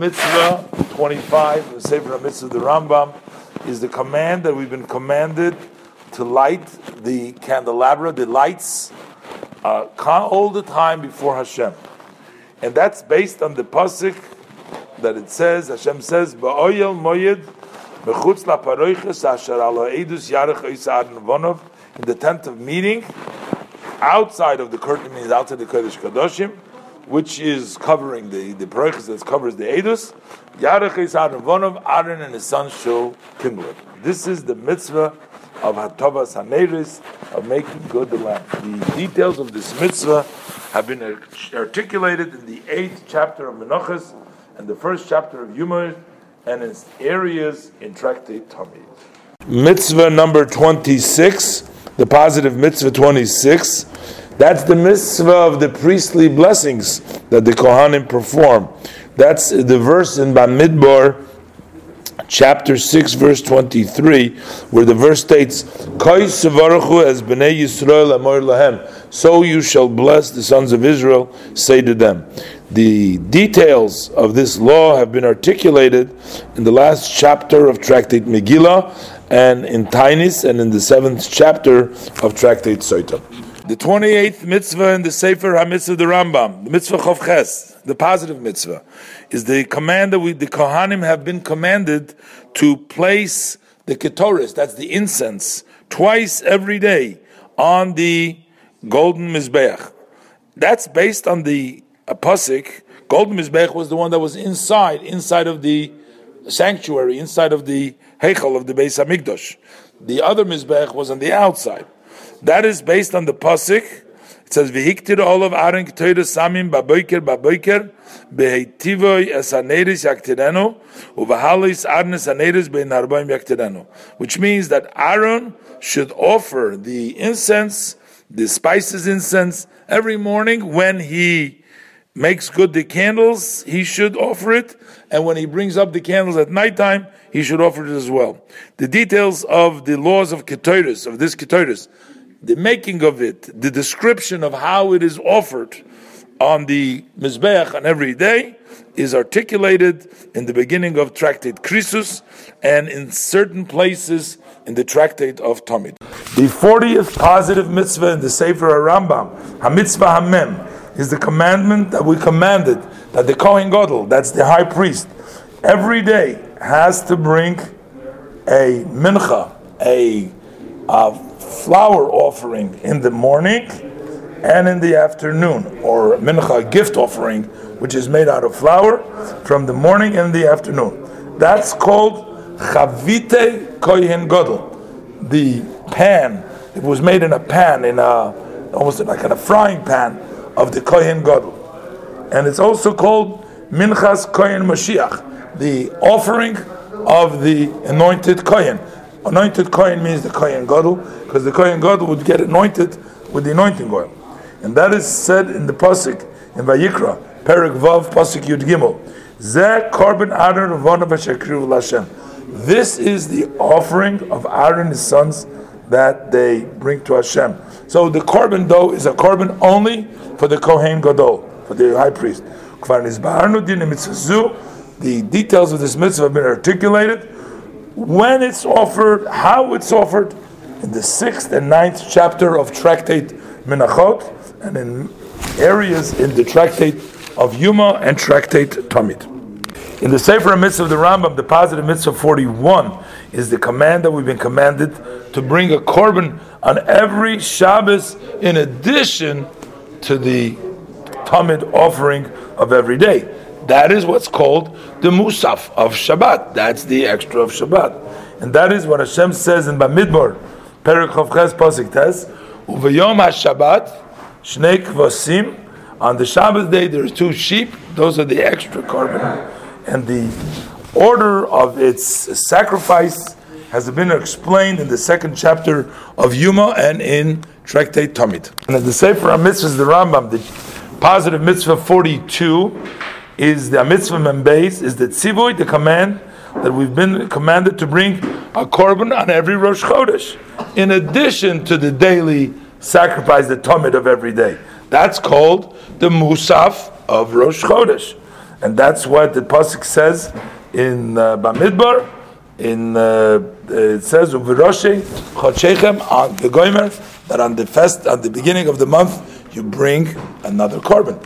mitzvah 25, the Sefer mitzvah the Rambam, is the command that we've been commanded to light the candelabra, the lights, uh, all the time before Hashem. And that's based on the pasuk that it says, Hashem says, Ba'oyel moyed mechutz la asher ala yarech vonov in the tent of meeting, outside of the curtain means outside the Kodesh Kadoshim, which is covering the the paroiches that covers the edus. Yarech Eisad vonov Aaron and his son shall kindle it. This is the mitzvah of Hatovas Haneris, of making good the land. The details of this mitzvah have been articulated in the eighth chapter of Menachos and the first chapter of Yuma and its areas in Tractate Tamid. Mitzvah number 26, the positive mitzvah 26, that's the mitzvah of the priestly blessings that the Kohanim perform. That's the verse in Bamidbar chapter 6, verse 23, where the verse states, as b'nei Yisrael amor lahem, so you shall bless the sons of Israel, say to them. The details of this law have been articulated in the last chapter of Tractate Megillah, and in Tainis, and in the seventh chapter of Tractate Soita. The 28th mitzvah in the Sefer HaMitzvah the Rambam, the mitzvah Chovches, the positive mitzvah, is the command that we, the Kohanim have been commanded to place the Ketoris, that's the incense, twice every day on the golden Mizbeach. That's based on the Apusik. Golden Mizbeach was the one that was inside, inside of the sanctuary, inside of the Heichal of the Beis Hamikdash. The other Mizbeach was on the outside. That is based on the pasuk. It says, "V'hiktir olav aren k'toyre samim baboiker baboiker behetivoy es haneris yaktirenu uvahalis arnes haneris bein harbaim yaktirenu," which means that Aaron should offer the incense, the spices incense, every morning when he makes good the candles. He should offer it, and when he brings up the candles at nighttime, he should offer it as well. The details of the laws of ketoris of this ketoris the making of it, the description of how it is offered on the Mizbeach on every day is articulated in the beginning of Tractate Krisus and in certain places in the Tractate of Tamid. The 40th positive mitzvah in the Sefer Rambam, HaMitzvah HaMem, is the commandment that we commanded that the Kohen Gadol, that's the high priest, every day has to bring a mincha, a, a flour offering in the morning and in the afternoon, or mincha gift offering, which is made out of flour, from the morning and the afternoon. That's called chavite kohen gadol. The pan, it was made in a pan, in a almost like in a frying pan of the kohen gadol, and it's also called minchas kohen mashiach, the offering of the anointed kohen. Anointed kohen means the kohen gadol because the Kohen God would get anointed with the anointing oil. And that is said in the Pasuk, in Vayikra, Perik Vav, Pasuk Yud Gimel. Zeh Korban Aaron Vashakriv Lashem. This is the offering of Aaron his sons that they bring to Hashem. So the korban dough is a korban only for the Kohen Gadol, for the high priest. The details of this mitzvah have been articulated. When it's offered, how it's offered, in the sixth and ninth chapter of Tractate Menachot, and in areas in the Tractate of Yuma and Tractate Tamid. In the Sefer Mitzvah of the Rambam, the positive Mitzvah 41 is the command that we've been commanded to bring a korban on every Shabbos in addition to the Tamid offering of every day. That is what's called the Musaf of Shabbat. That's the extra of Shabbat. And that is what Hashem says in Bamidbar Perik Chavches Pasik Tes, Uvayom HaShabbat, Shnei Kvasim, on the Shabbat day there are two sheep, those are the extra korban. And the order of its sacrifice has been explained in the second chapter of Yuma and in Tractate Tamid. And in the Sefer HaMitzvahs, the Rambam, the positive mitzvah 42 is the mitzvah membeis, is the tzivoy, the command that we've been commanded to bring a korban on every Rosh Chodesh, in addition to the daily sacrifice, the Tamid of every day. That's called the Musaf of Rosh Chodesh. and that's what the pasuk says in uh, Bamidbar. In uh, it says uviroshe chodshechem on the goimer that on the fest at the beginning of the month you bring another korban.